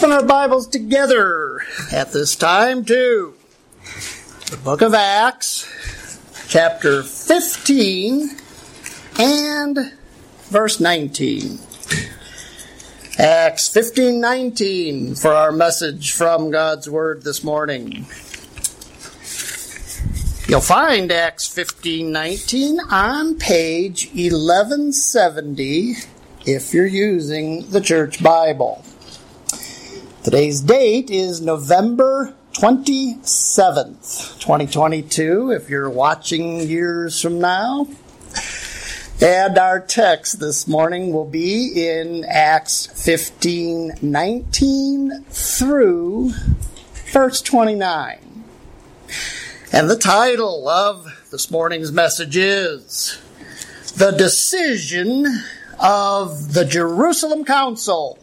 open our Bibles together at this time to the book of Acts, chapter 15 and verse 19. Acts 15 19 for our message from God's Word this morning. You'll find Acts 15 19 on page 1170 if you're using the Church Bible. Today's date is November 27th, 2022, if you're watching years from now. And our text this morning will be in Acts 15 19 through verse 29. And the title of this morning's message is The Decision of the Jerusalem Council.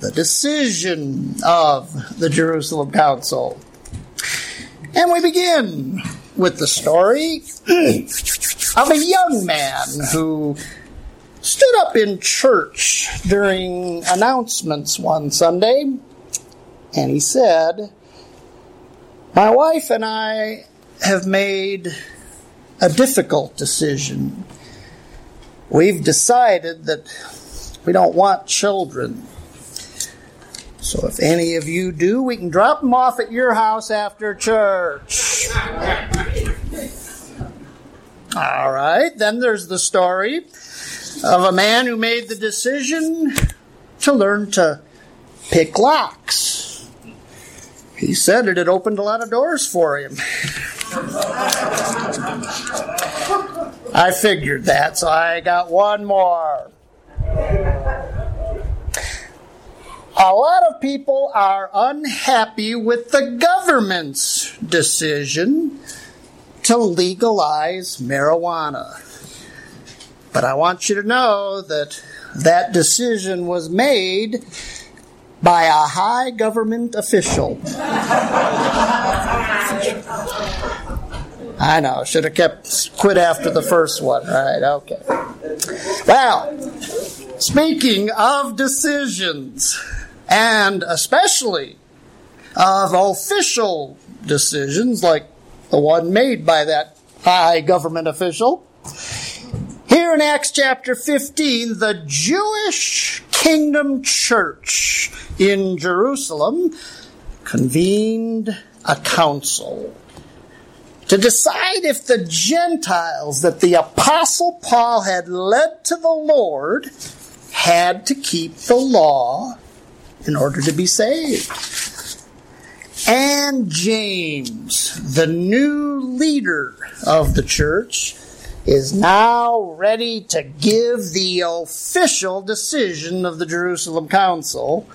The decision of the Jerusalem Council. And we begin with the story of a young man who stood up in church during announcements one Sunday and he said, My wife and I have made a difficult decision. We've decided that we don't want children. So if any of you do, we can drop them off at your house after church. All right, then there's the story of a man who made the decision to learn to pick locks. He said it had opened a lot of doors for him. I figured that, so I got one more. A lot of people are unhappy with the government's decision to legalize marijuana. But I want you to know that that decision was made by a high government official. I know, should have kept quit after the first one, right? Okay. Well, speaking of decisions, and especially of official decisions like the one made by that high government official. Here in Acts chapter 15, the Jewish Kingdom Church in Jerusalem convened a council to decide if the Gentiles that the Apostle Paul had led to the Lord had to keep the law in order to be saved. And James, the new leader of the church, is now ready to give the official decision of the Jerusalem Council,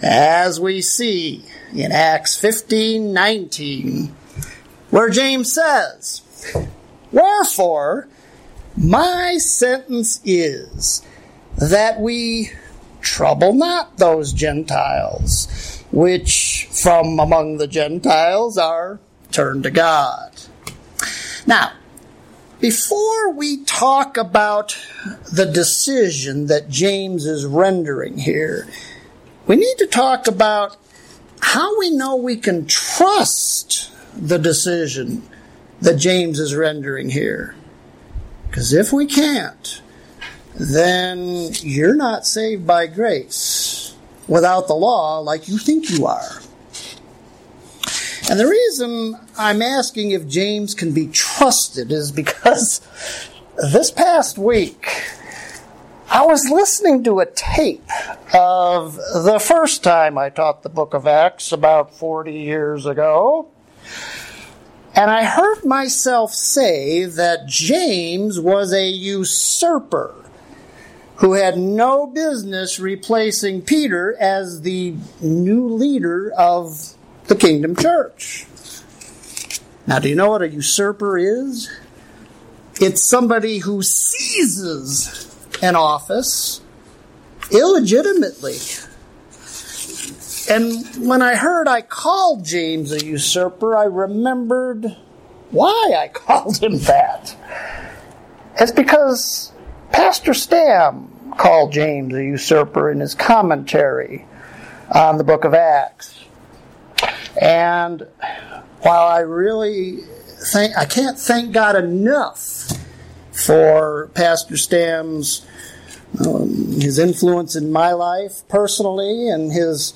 as we see in Acts 15 19, where James says, Wherefore, my sentence is that we trouble not those Gentiles which from among the Gentiles are turned to God. Now, before we talk about the decision that James is rendering here, we need to talk about how we know we can trust the decision that James is rendering here. Because if we can't, then you're not saved by grace without the law like you think you are. And the reason I'm asking if James can be trusted is because this past week I was listening to a tape of the first time I taught the book of Acts about 40 years ago. And I heard myself say that James was a usurper who had no business replacing Peter as the new leader of the kingdom church. Now, do you know what a usurper is? It's somebody who seizes an office illegitimately. And when I heard I called James a usurper, I remembered why I called him that. It's because Pastor Stam called James a usurper in his commentary on the book of Acts. And while I really thank, I can't thank God enough for Pastor Stam's um, his influence in my life personally and his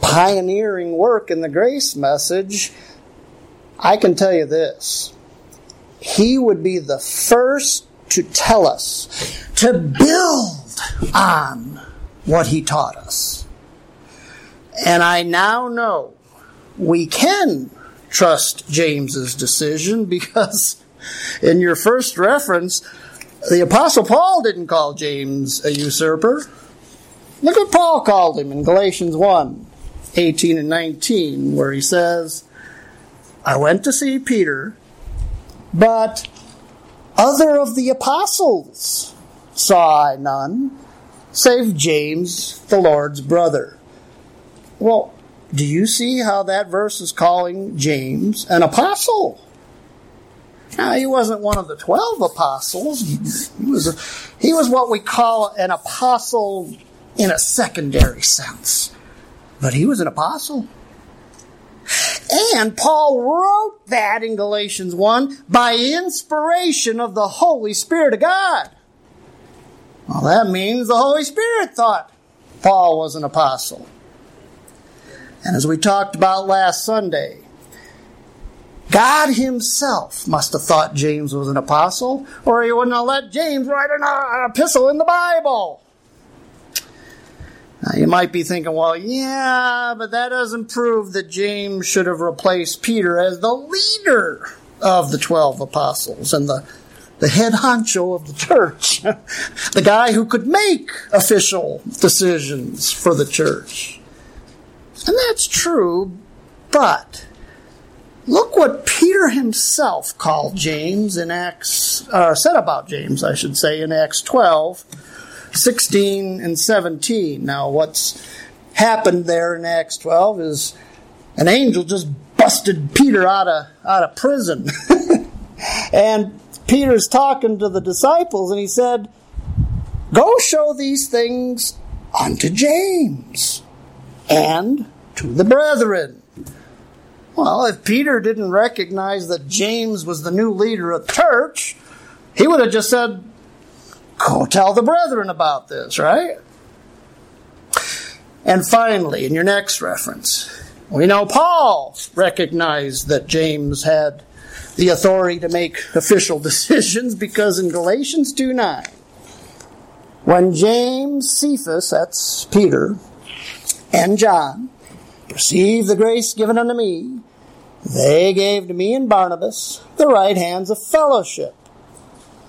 pioneering work in the grace message, I can tell you this. He would be the first to tell us to build on what he taught us. And I now know we can trust James's decision because in your first reference, the Apostle Paul didn't call James a usurper. Look what Paul called him in Galatians 1 18 and 19, where he says, I went to see Peter, but other of the apostles saw I none, save James, the Lord's brother. Well, do you see how that verse is calling James an apostle? Now, he wasn't one of the twelve apostles. He was, a, he was what we call an apostle in a secondary sense. But he was an apostle. And Paul wrote that in Galatians 1 by inspiration of the Holy Spirit of God. Well, that means the Holy Spirit thought Paul was an apostle. And as we talked about last Sunday, God Himself must have thought James was an apostle, or He wouldn't have let James write an uh, epistle in the Bible. Now, you might be thinking, well, yeah, but that doesn't prove that James should have replaced Peter as the leader of the 12 apostles and the, the head honcho of the church, the guy who could make official decisions for the church. And that's true, but look what Peter himself called James in Acts, or said about James, I should say, in Acts 12 16 and 17. Now, what's happened there in Acts 12 is an angel just busted Peter out of, out of prison. and Peter's talking to the disciples, and he said, Go show these things unto James and to the brethren. Well, if Peter didn't recognize that James was the new leader of the church, he would have just said, Go tell the brethren about this, right? And finally, in your next reference, we know Paul recognized that James had the authority to make official decisions because in Galatians 2 9, when James, Cephas, that's Peter, and John received the grace given unto me, they gave to me and Barnabas the right hands of fellowship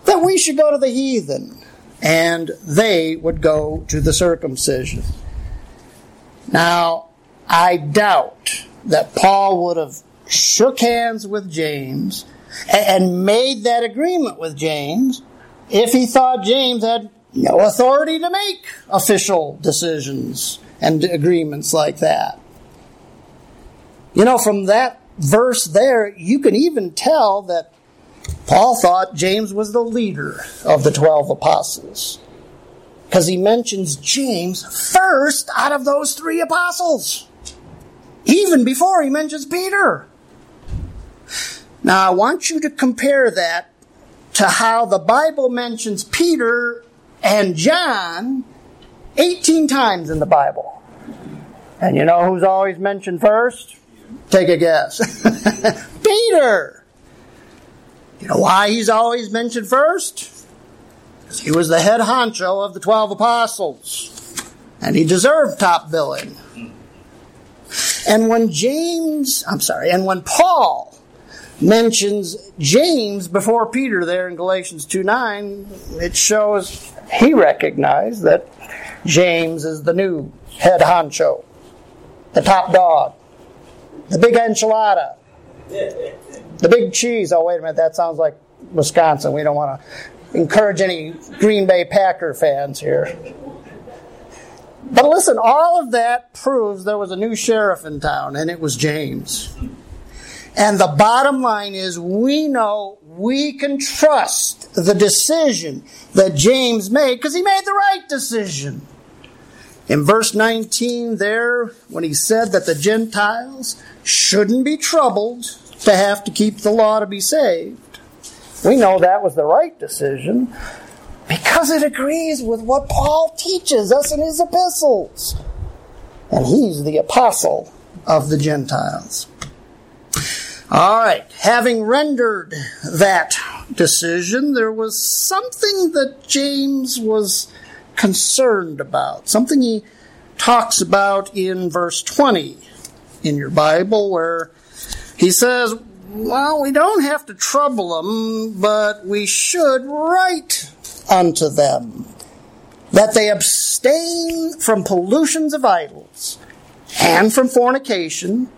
that we should go to the heathen, and they would go to the circumcision. Now, I doubt that Paul would have shook hands with James and made that agreement with James if he thought James had no authority to make official decisions and agreements like that. You know, from that verse there, you can even tell that Paul thought James was the leader of the 12 apostles because he mentions James first out of those three apostles, even before he mentions Peter. Now, I want you to compare that to how the Bible mentions Peter and John 18 times in the Bible. And you know who's always mentioned first? Take a guess. Peter! You know why he's always mentioned first? Because he was the head honcho of the 12 apostles. And he deserved top billing. And when James, I'm sorry, and when Paul mentions James before Peter there in Galatians 2 9, it shows he recognized that James is the new head honcho, the top dog, the big enchilada. The big cheese. Oh, wait a minute. That sounds like Wisconsin. We don't want to encourage any Green Bay Packer fans here. But listen, all of that proves there was a new sheriff in town, and it was James. And the bottom line is we know we can trust the decision that James made because he made the right decision. In verse 19, there, when he said that the Gentiles shouldn't be troubled to have to keep the law to be saved, we know that was the right decision because it agrees with what Paul teaches us in his epistles. And he's the apostle of the Gentiles. All right, having rendered that decision, there was something that James was concerned about, something he talks about in verse 20 in your Bible, where he says, Well, we don't have to trouble them, but we should write unto them that they abstain from pollutions of idols, and from fornication,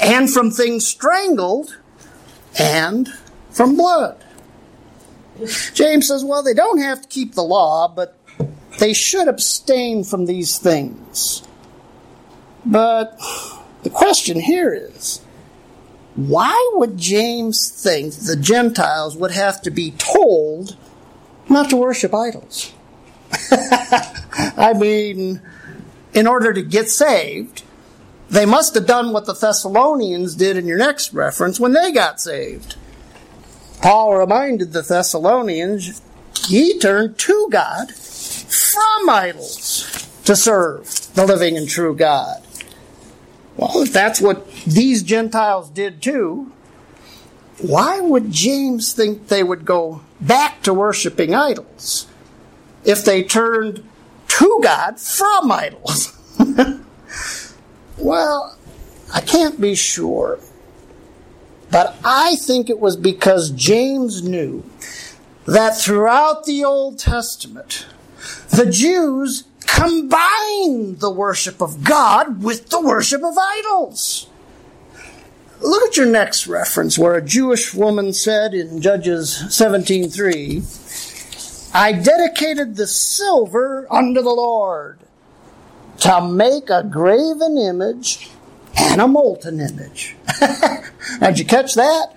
and from things strangled, and from blood. James says, well, they don't have to keep the law, but they should abstain from these things. But the question here is why would James think the Gentiles would have to be told not to worship idols? I mean, in order to get saved, they must have done what the Thessalonians did in your next reference when they got saved. Paul reminded the Thessalonians, ye turned to God from idols to serve the living and true God. Well, if that's what these Gentiles did too, why would James think they would go back to worshiping idols if they turned to God from idols? well, I can't be sure. But I think it was because James knew that throughout the Old Testament, the Jews combined the worship of God with the worship of idols. Look at your next reference where a Jewish woman said in Judges 17:3, I dedicated the silver unto the Lord to make a graven image and a molten image. Did you catch that?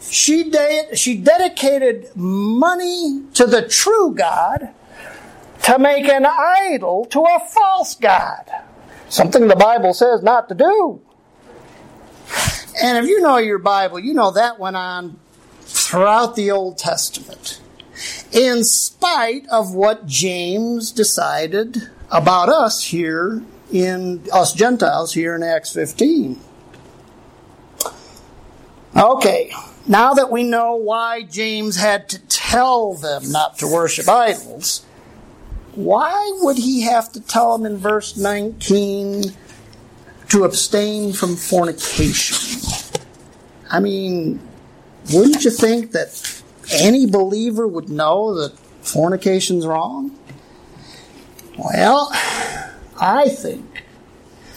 She, de- she dedicated money to the true God to make an idol to a false God. Something the Bible says not to do. And if you know your Bible, you know that went on throughout the Old Testament. In spite of what James decided about us here in us Gentiles here in Acts 15. Okay, now that we know why James had to tell them not to worship idols, why would he have to tell them in verse 19 to abstain from fornication? I mean, wouldn't you think that any believer would know that fornication's wrong? Well, I think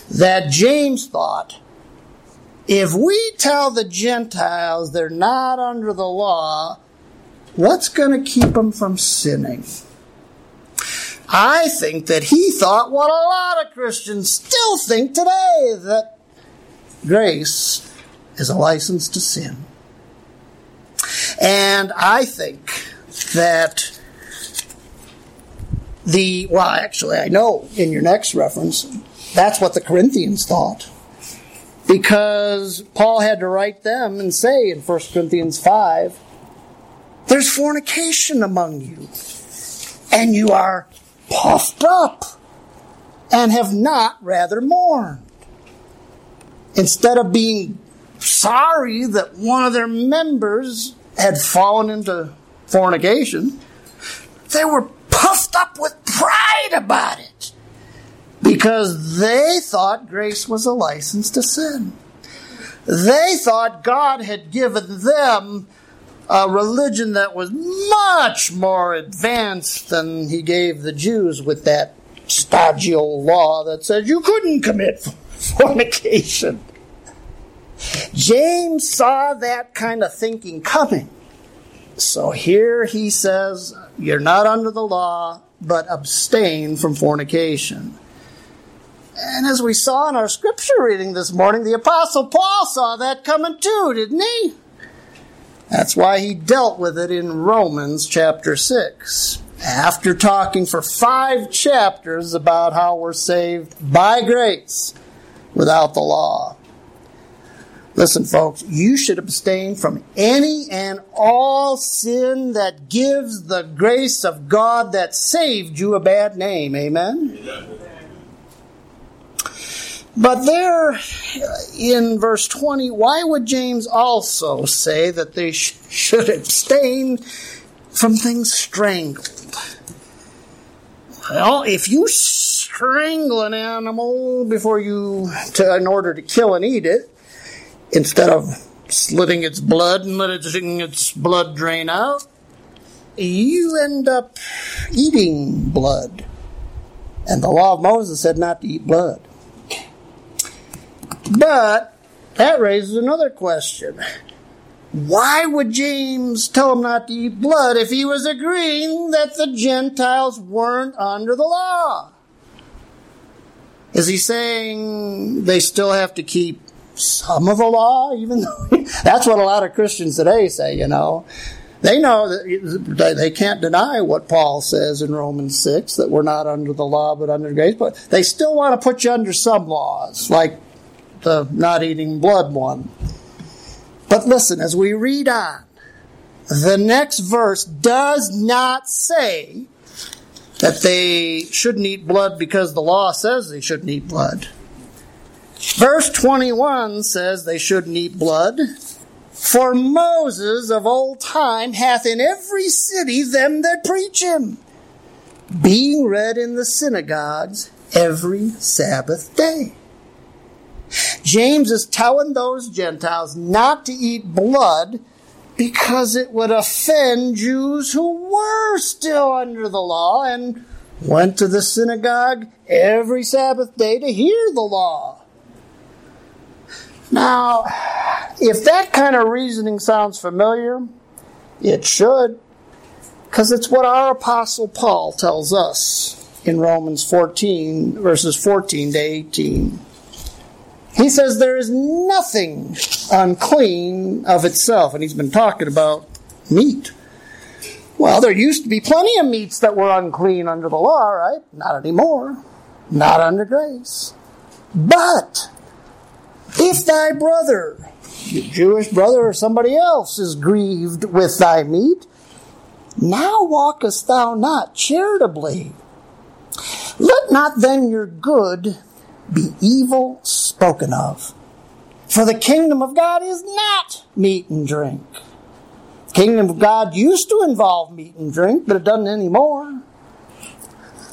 that James thought if we tell the Gentiles they're not under the law, what's going to keep them from sinning? I think that he thought what a lot of Christians still think today that grace is a license to sin. And I think that the, well, actually, I know in your next reference, that's what the Corinthians thought. Because Paul had to write them and say in 1 Corinthians 5, there's fornication among you, and you are puffed up, and have not rather mourned. Instead of being sorry that one of their members had fallen into fornication, they were puffed up with pride about it because they thought grace was a license to sin. They thought God had given them a religion that was much more advanced than He gave the Jews with that stodgy old law that said you couldn't commit fornication. James saw that kind of thinking coming. So here he says, You're not under the law, but abstain from fornication. And as we saw in our scripture reading this morning, the Apostle Paul saw that coming too, didn't he? That's why he dealt with it in Romans chapter 6. after talking for five chapters about how we're saved by grace without the law. Listen, folks, you should abstain from any and all sin that gives the grace of God that saved you a bad name. Amen? But there in verse 20, why would James also say that they sh- should abstain from things strangled? Well, if you strangle an animal before you, to, in order to kill and eat it, instead of slitting its blood and letting its blood drain out, you end up eating blood. And the law of Moses said not to eat blood. But that raises another question. Why would James tell him not to eat blood if he was agreeing that the Gentiles weren't under the law? Is he saying they still have to keep some of the law, even though that's what a lot of Christians today say, you know? They know that they can't deny what Paul says in Romans 6 that we're not under the law but under grace, but they still want to put you under some laws, like the not eating blood one. But listen, as we read on, the next verse does not say that they shouldn't eat blood because the law says they shouldn't eat blood. Verse 21 says they shouldn't eat blood. For Moses of old time hath in every city them that preach him, being read in the synagogues every Sabbath day. James is telling those Gentiles not to eat blood because it would offend Jews who were still under the law and went to the synagogue every Sabbath day to hear the law. Now, if that kind of reasoning sounds familiar, it should, because it's what our Apostle Paul tells us in Romans 14, verses 14 to 18. He says there is nothing unclean of itself, and he's been talking about meat. Well, there used to be plenty of meats that were unclean under the law, right? Not anymore. Not under grace. But if thy brother, your Jewish brother or somebody else, is grieved with thy meat, now walkest thou not charitably. Let not then your good be evil spoken of. For the kingdom of God is not meat and drink. The kingdom of God used to involve meat and drink, but it doesn't anymore.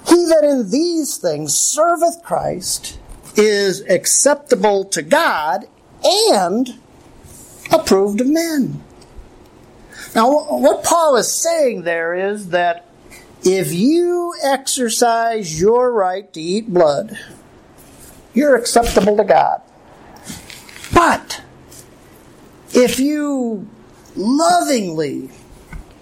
He that in these things serveth Christ is acceptable to God and approved of men. Now, what Paul is saying there is that if you exercise your right to eat blood, you're acceptable to God. But if you lovingly,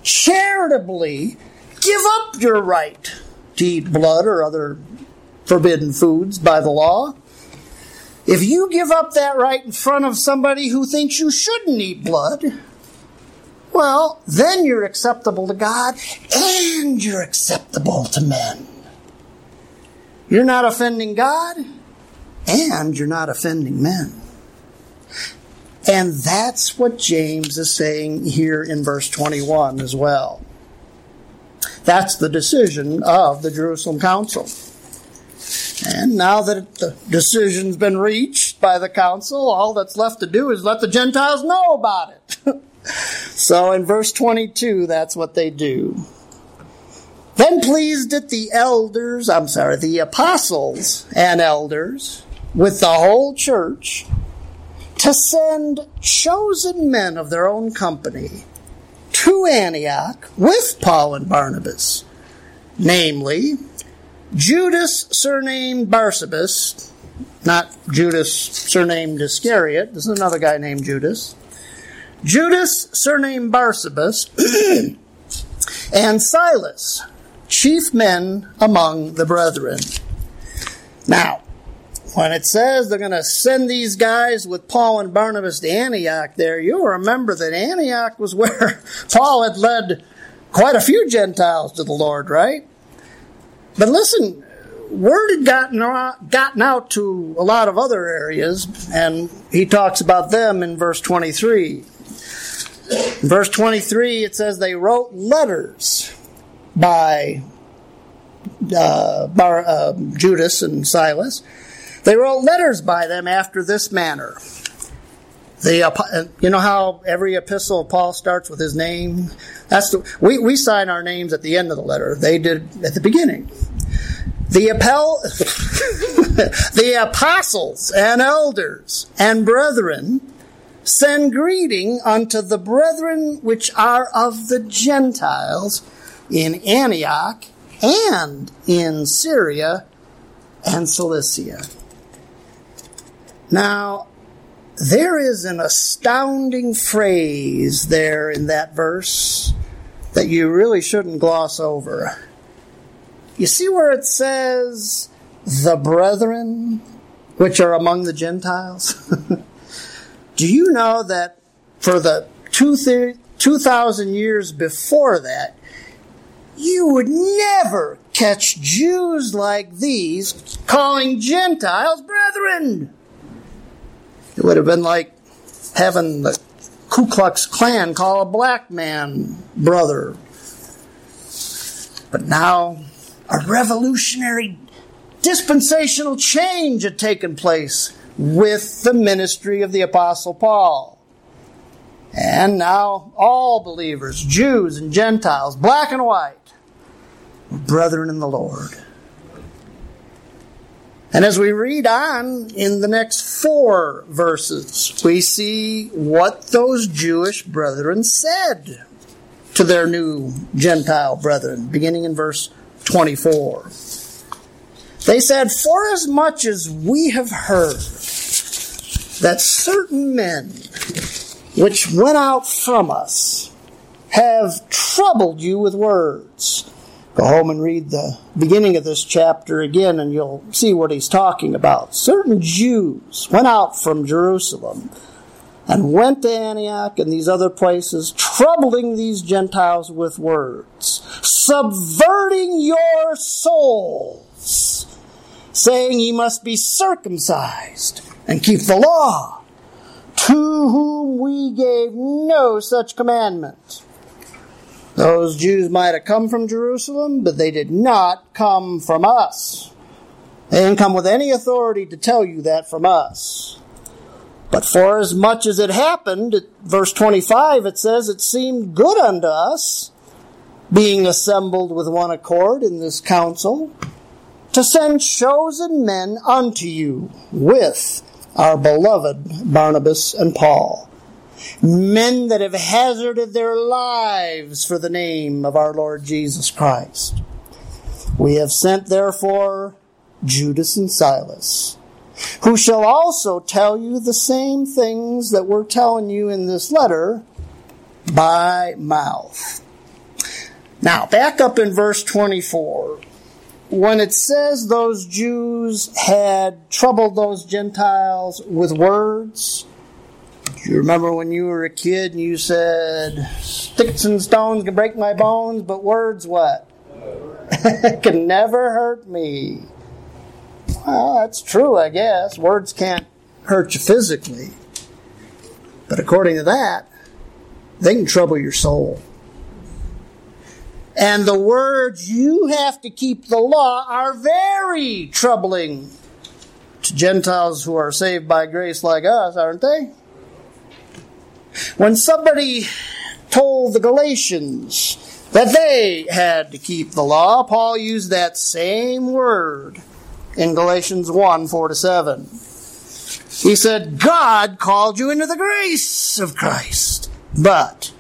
charitably give up your right to eat blood or other forbidden foods by the law, if you give up that right in front of somebody who thinks you shouldn't eat blood, well, then you're acceptable to God and you're acceptable to men. You're not offending God and you're not offending men. And that's what James is saying here in verse 21 as well. That's the decision of the Jerusalem Council. And now that the decision's been reached by the council, all that's left to do is let the Gentiles know about it. so in verse 22, that's what they do. Then pleased it the elders, I'm sorry, the apostles and elders with the whole church to send chosen men of their own company to Antioch with Paul and Barnabas, namely Judas, surnamed Barsabas, not Judas, surnamed Iscariot. This is another guy named Judas. Judas, surnamed Barsabas, and Silas, chief men among the brethren. Now, when it says they're going to send these guys with Paul and Barnabas to Antioch there, you'll remember that Antioch was where Paul had led quite a few Gentiles to the Lord, right? But listen, word had gotten, gotten out to a lot of other areas, and he talks about them in verse 23. In verse 23, it says they wrote letters by uh, Bar, uh, Judas and Silas. They wrote letters by them after this manner. The, uh, you know how every epistle of Paul starts with his name? That's the, we, we sign our names at the end of the letter. They did at the beginning. The, appel, the apostles and elders and brethren send greeting unto the brethren which are of the Gentiles in Antioch and in Syria and Cilicia. Now, there is an astounding phrase there in that verse that you really shouldn't gloss over. You see where it says, the brethren which are among the Gentiles? Do you know that for the 2,000 years before that, you would never catch Jews like these calling Gentiles brethren? It would have been like having the Ku Klux Klan call a black man brother. But now, a revolutionary dispensational change had taken place with the ministry of the Apostle Paul. And now all believers, Jews and Gentiles, black and white, were brethren in the Lord. And as we read on in the next four verses, we see what those Jewish brethren said to their new Gentile brethren, beginning in verse 24. They said, For as much as we have heard that certain men which went out from us have troubled you with words. Go home and read the beginning of this chapter again, and you'll see what he's talking about. Certain Jews went out from Jerusalem and went to Antioch and these other places, troubling these Gentiles with words, subverting your souls, saying ye must be circumcised and keep the law, to whom we gave no such commandment. Those Jews might have come from Jerusalem, but they did not come from us. They didn't come with any authority to tell you that from us. But for as much as it happened, verse 25, it says, it seemed good unto us, being assembled with one accord in this council, to send chosen men unto you with our beloved Barnabas and Paul, men that have hazarded their lives for the name of our Lord Jesus Christ. We have sent therefore Judas and Silas, who shall also tell you the same things that we're telling you in this letter by mouth. Now, back up in verse 24 when it says those Jews had troubled those Gentiles with words, do you remember when you were a kid and you said, Sticks and stones can break my bones, but words what? can never hurt me. Well, that's true, I guess. Words can't hurt you physically. But according to that, they can trouble your soul. And the words, you have to keep the law, are very troubling to Gentiles who are saved by grace like us, aren't they? When somebody told the Galatians that they had to keep the law, Paul used that same word in Galatians 1 4 to 7. He said, God called you into the grace of Christ, but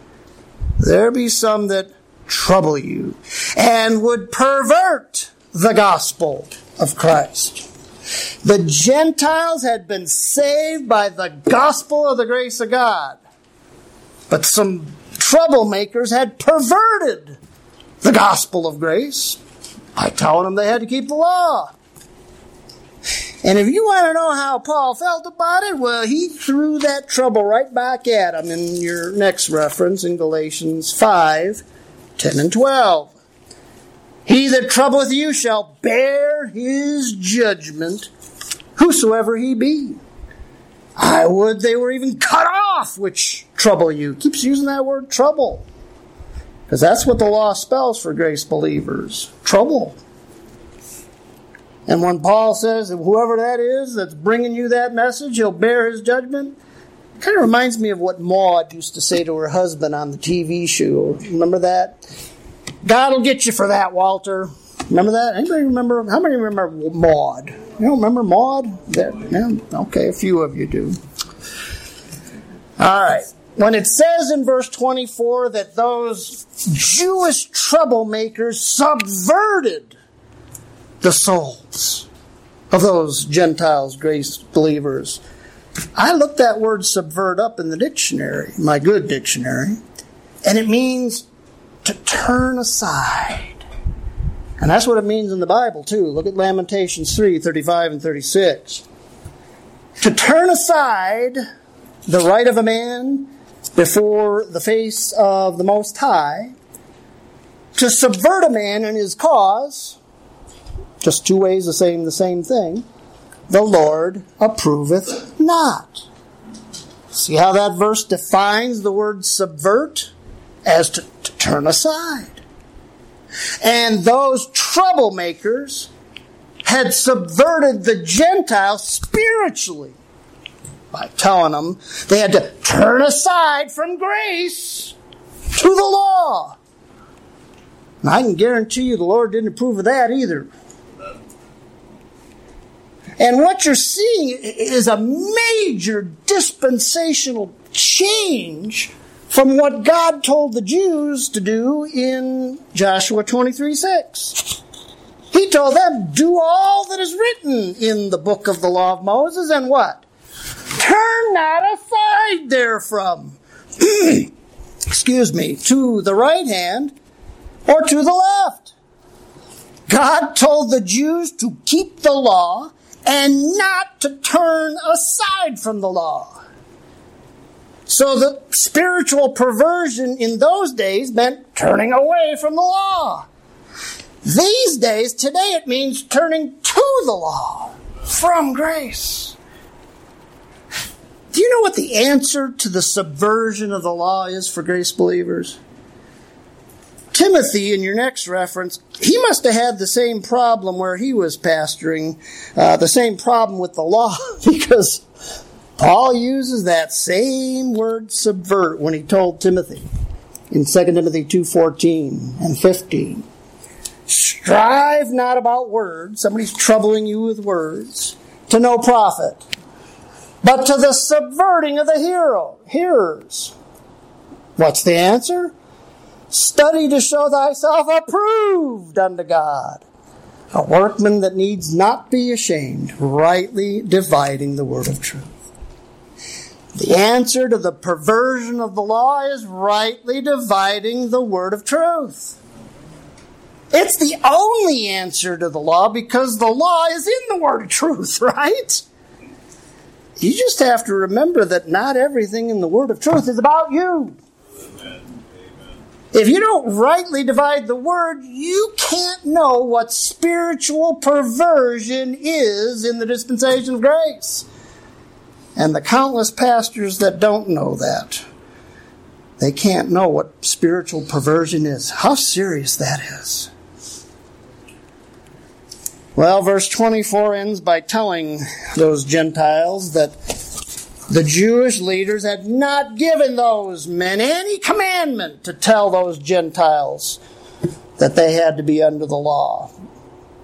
there be some that trouble you and would pervert the gospel of Christ. The Gentiles had been saved by the gospel of the grace of God, but some troublemakers had perverted the gospel of grace by telling them they had to keep the law. And if you want to know how Paul felt about it, well, he threw that trouble right back at him in your next reference in Galatians 5 10 and 12. He that troubleth you shall bear his judgment, whosoever he be. I would they were even cut off which trouble you. Keeps using that word trouble. Because that's what the law spells for grace believers trouble. And when Paul says that whoever that is that's bringing you that message, he'll bear his judgment, it kind of reminds me of what Maude used to say to her husband on the TV show. Remember that? God will get you for that, Walter. Remember that? Anybody remember? How many remember Maude? You don't remember Maude? There, yeah, okay, a few of you do. All right. When it says in verse 24 that those Jewish troublemakers subverted the souls of those Gentiles, grace believers, I looked that word subvert up in the dictionary, my good dictionary, and it means to turn aside. And that's what it means in the Bible, too. Look at Lamentations 3 35 and 36. To turn aside the right of a man before the face of the Most High, to subvert a man in his cause, just two ways of saying the same thing, the Lord approveth not. See how that verse defines the word subvert as to, to turn aside. And those troublemakers had subverted the Gentiles spiritually by telling them they had to turn aside from grace to the law. And I can guarantee you the Lord didn't approve of that either. And what you're seeing is a major dispensational change from what God told the Jews to do in Joshua 23 6. He told them, Do all that is written in the book of the law of Moses, and what? Turn not aside therefrom. Excuse me, to the right hand or to the left. God told the Jews to keep the law and not to turn aside from the law. So the spiritual perversion in those days meant turning away from the law. These days, today, it means turning to the law from grace. Do you know what the answer to the subversion of the law is for grace believers? Timothy, in your next reference, he must have had the same problem where he was pastoring, uh, the same problem with the law, because Paul uses that same word subvert when he told Timothy in 2 Timothy 2:14 and 15. Strive not about words, somebody's troubling you with words, to no profit, but to the subverting of the hero, hearers. What's the answer? Study to show thyself approved unto God, a workman that needs not be ashamed, rightly dividing the word of truth. The answer to the perversion of the law is rightly dividing the word of truth. It's the only answer to the law because the law is in the word of truth, right? You just have to remember that not everything in the word of truth is about you. If you don't rightly divide the word, you can't know what spiritual perversion is in the dispensation of grace and the countless pastors that don't know that. They can't know what spiritual perversion is. How serious that is. Well, verse 24 ends by telling those Gentiles that the Jewish leaders had not given those men any commandment to tell those Gentiles that they had to be under the law.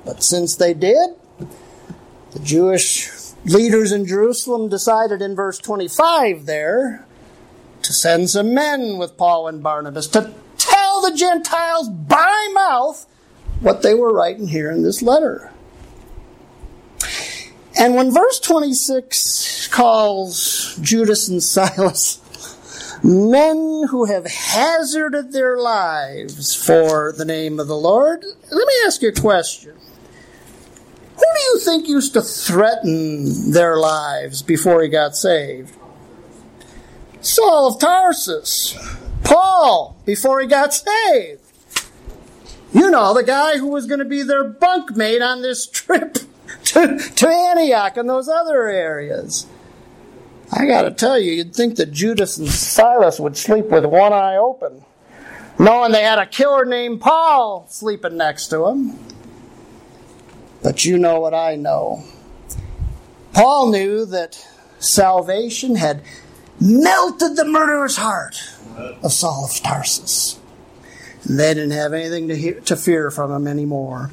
But since they did, the Jewish leaders in Jerusalem decided in verse 25 there to send some men with Paul and Barnabas to tell the Gentiles by mouth what they were writing here in this letter. And when verse 26 calls Judas and Silas men who have hazarded their lives for the name of the Lord, let me ask you a question. Who do you think used to threaten their lives before he got saved? Saul of Tarsus. Paul, before he got saved. You know, the guy who was going to be their bunkmate on this trip to, to Antioch and those other areas. I got to tell you, you'd think that Judas and Silas would sleep with one eye open, knowing they had a killer named Paul sleeping next to them. But you know what I know. Paul knew that salvation had melted the murderer's heart of Saul of Tarsus. And they didn't have anything to, hear, to fear from him anymore.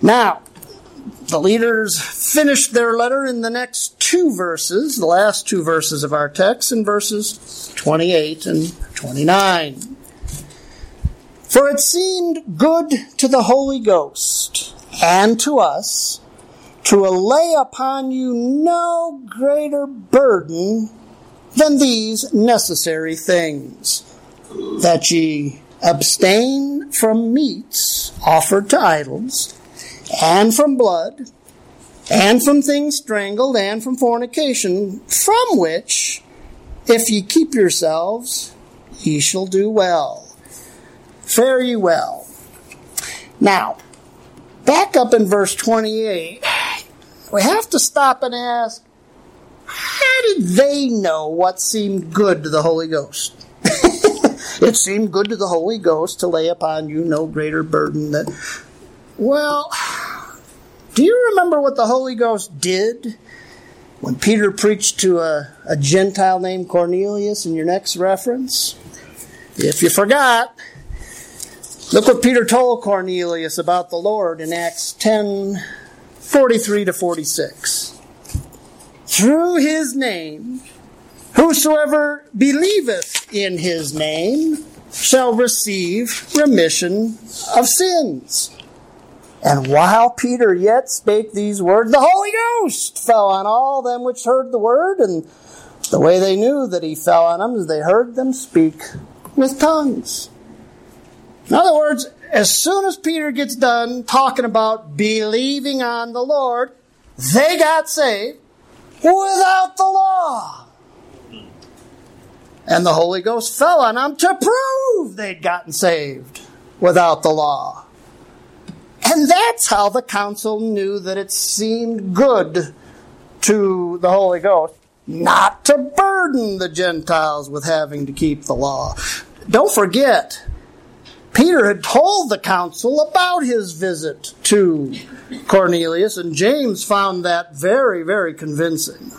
Now, the leaders finished their letter in the next two verses, the last two verses of our text, in verses 28 and 29. For it seemed good to the Holy Ghost and to us to lay upon you no greater burden than these necessary things that ye abstain from meats offered to idols, and from blood, and from things strangled, and from fornication, from which, if ye keep yourselves, ye shall do well. Fare ye well. Now, back up in verse 28, we have to stop and ask, how did they know what seemed good to the Holy Ghost? it seemed good to the Holy Ghost to lay upon you no greater burden than. Well, do you remember what the Holy Ghost did when Peter preached to a, a Gentile named Cornelius in your next reference? If you forgot, look what Peter told Cornelius about the Lord in Acts 10 43 to 46 through his name, whosoever believeth in his name shall receive remission of sins. And while Peter yet spake these words, the Holy Ghost fell on all them which heard the word, and the way they knew that he fell on them is they heard them speak with tongues. In other words, as soon as Peter gets done talking about believing on the Lord, they got saved without the law. And the Holy Ghost fell on them to prove they'd gotten saved without the law. And that's how the council knew that it seemed good to the Holy Ghost not to burden the Gentiles with having to keep the law. Don't forget, Peter had told the council about his visit to Cornelius, and James found that very, very convincing.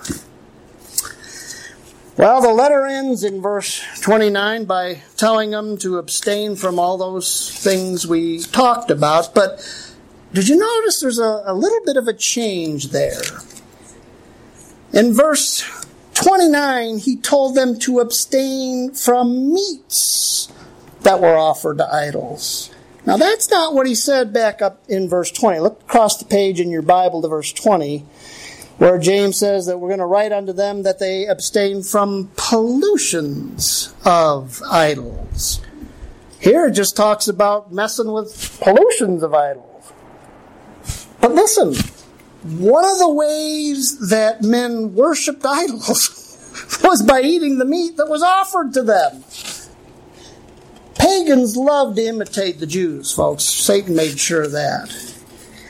Well, the letter ends in verse 29 by telling them to abstain from all those things we talked about, but did you notice there's a, a little bit of a change there? In verse 29, he told them to abstain from meats that were offered to idols. Now, that's not what he said back up in verse 20. Look across the page in your Bible to verse 20, where James says that we're going to write unto them that they abstain from pollutions of idols. Here it just talks about messing with pollutions of idols. But listen, one of the ways that men worshipped idols was by eating the meat that was offered to them. Pagans love to imitate the Jews, folks. Satan made sure of that.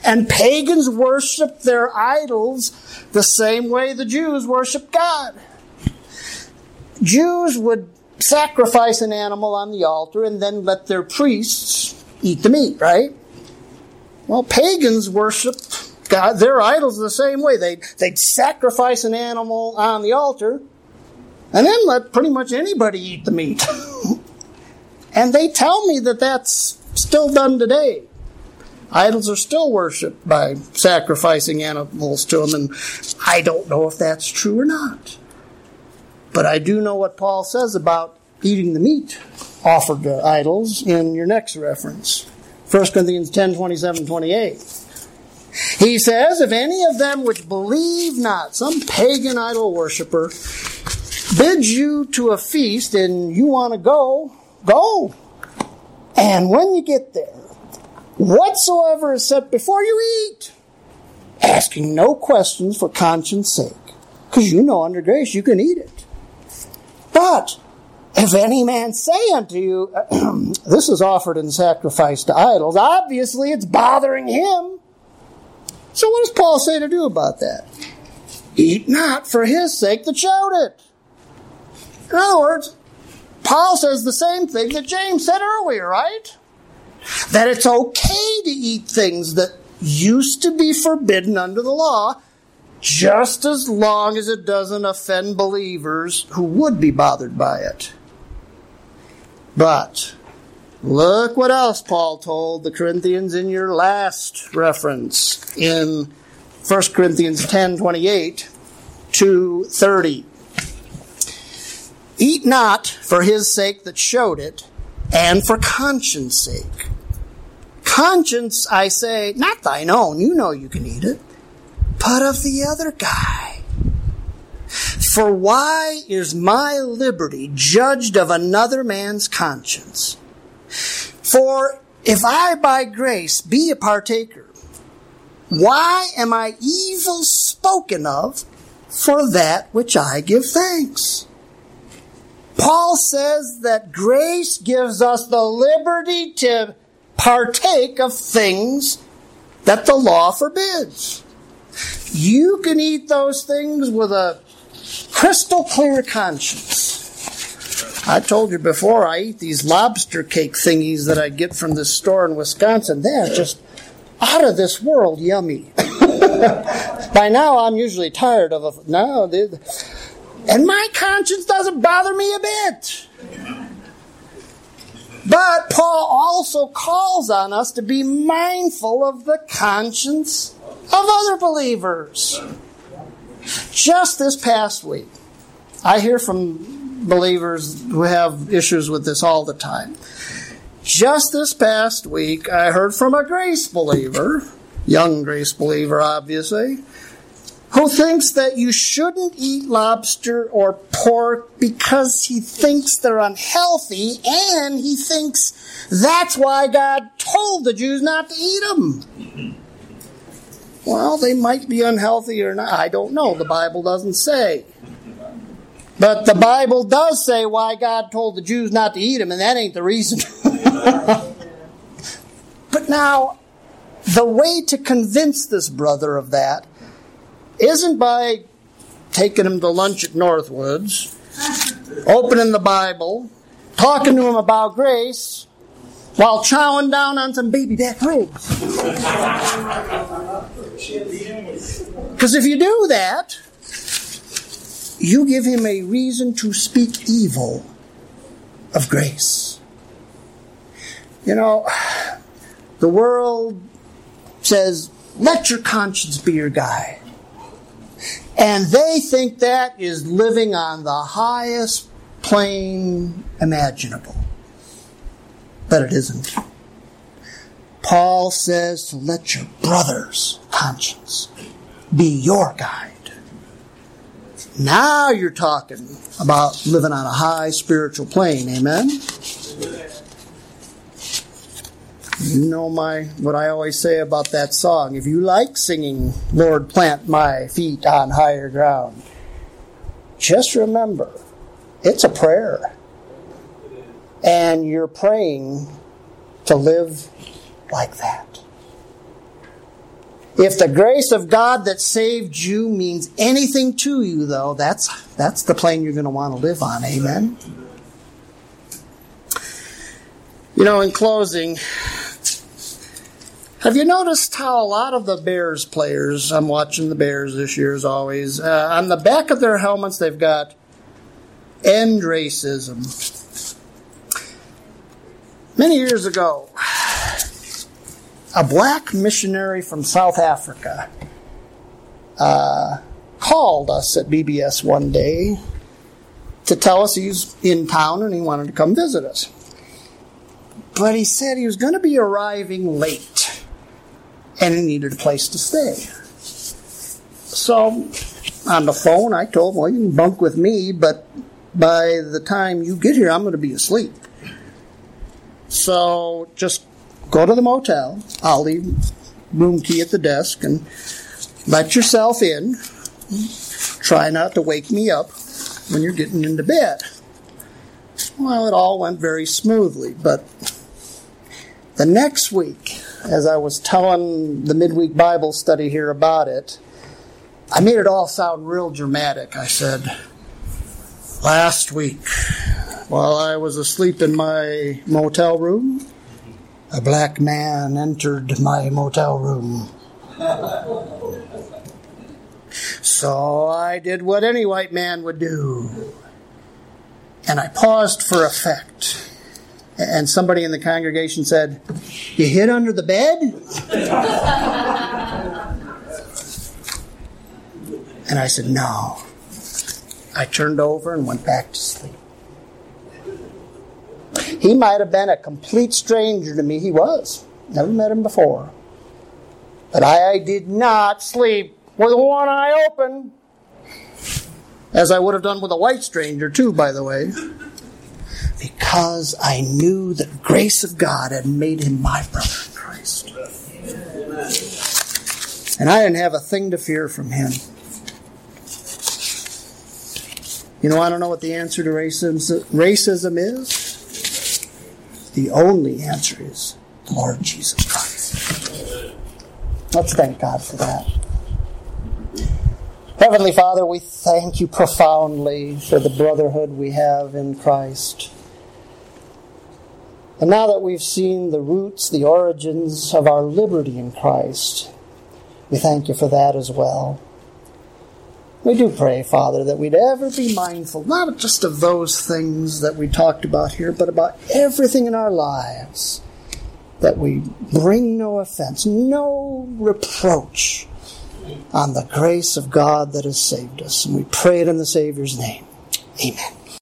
And pagans worship their idols the same way the Jews worship God. Jews would sacrifice an animal on the altar and then let their priests eat the meat, right? Well, pagans worship God, their idols the same way. They'd, they'd sacrifice an animal on the altar and then let pretty much anybody eat the meat. And they tell me that that's still done today. Idols are still worshipped by sacrificing animals to them, and I don't know if that's true or not. But I do know what Paul says about eating the meat offered to idols in your next reference 1 Corinthians 10 27 28. He says, If any of them which believe not, some pagan idol worshiper, bids you to a feast and you want to go, Go. And when you get there, whatsoever is set before you eat, asking no questions for conscience sake, because you know under grace you can eat it. But If any man say unto you, This is offered in sacrifice to idols, obviously it's bothering him. So what does Paul say to do about that? Eat not for his sake that showed it. In other words, Paul says the same thing that James said earlier, right? That it's okay to eat things that used to be forbidden under the law, just as long as it doesn't offend believers who would be bothered by it. But look what else Paul told the Corinthians in your last reference in 1 Corinthians 10 28 to 30. Eat not for his sake that showed it, and for conscience sake. Conscience, I say, not thine own, you know you can eat it, but of the other guy. For why is my liberty judged of another man's conscience? For if I by grace be a partaker, why am I evil spoken of for that which I give thanks? Paul says that grace gives us the liberty to partake of things that the law forbids. You can eat those things with a crystal clear conscience. I told you before, I eat these lobster cake thingies that I get from this store in Wisconsin. They're just out of this world yummy. By now, I'm usually tired of it. No, and my conscience doesn't bother me a bit. But Paul also calls on us to be mindful of the conscience of other believers. Just this past week, I hear from believers who have issues with this all the time. Just this past week, I heard from a grace believer, young grace believer, obviously, who thinks that you shouldn't eat lobster or pork because he thinks they're unhealthy and he thinks that's why God told the Jews not to eat them. Well, they might be unhealthy or not. I don't know. The Bible doesn't say. But the Bible does say why God told the Jews not to eat them, and that ain't the reason. but now, the way to convince this brother of that isn't by taking him to lunch at Northwoods, opening the Bible, talking to him about grace, while chowing down on some baby back ribs. Because if you do that, you give him a reason to speak evil of grace. You know, the world says, let your conscience be your guide. And they think that is living on the highest plane imaginable. But it isn't. Paul says to let your brother's conscience be your guide. Now you're talking about living on a high spiritual plane. Amen? You know my what I always say about that song. If you like singing Lord plant my feet on higher ground, just remember it's a prayer. And you're praying to live like that. If the grace of God that saved you means anything to you, though, that's, that's the plane you're going to want to live on. Amen? You know, in closing, have you noticed how a lot of the Bears players, I'm watching the Bears this year as always, uh, on the back of their helmets they've got end racism. Many years ago, a black missionary from South Africa uh, called us at BBS one day to tell us he's in town and he wanted to come visit us. But he said he was going to be arriving late and he needed a place to stay. So on the phone, I told him, well, you can bunk with me, but by the time you get here, I'm going to be asleep. So just go to the motel. I'll leave room key at the desk and let yourself in. Try not to wake me up when you're getting into bed. well, it all went very smoothly. But the next week, as I was telling the midweek Bible study here about it, I made it all sound real dramatic. I said, Last week, while I was asleep in my motel room, a black man entered my motel room. So I did what any white man would do. And I paused for effect. And somebody in the congregation said, You hid under the bed? and I said, No. I turned over and went back to sleep. He might have been a complete stranger to me. He was. Never met him before. But I did not sleep with one eye open. As I would have done with a white stranger, too, by the way. Because I knew the grace of God had made him my brother in Christ. And I didn't have a thing to fear from him. You know, I don't know what the answer to racism, is. The only answer is the Lord Jesus Christ. Let's thank God for that. Heavenly Father, we thank you profoundly for the brotherhood we have in Christ. And now that we've seen the roots, the origins of our liberty in Christ, we thank you for that as well. We do pray, Father, that we'd ever be mindful, not just of those things that we talked about here, but about everything in our lives. That we bring no offense, no reproach on the grace of God that has saved us. And we pray it in the Savior's name. Amen.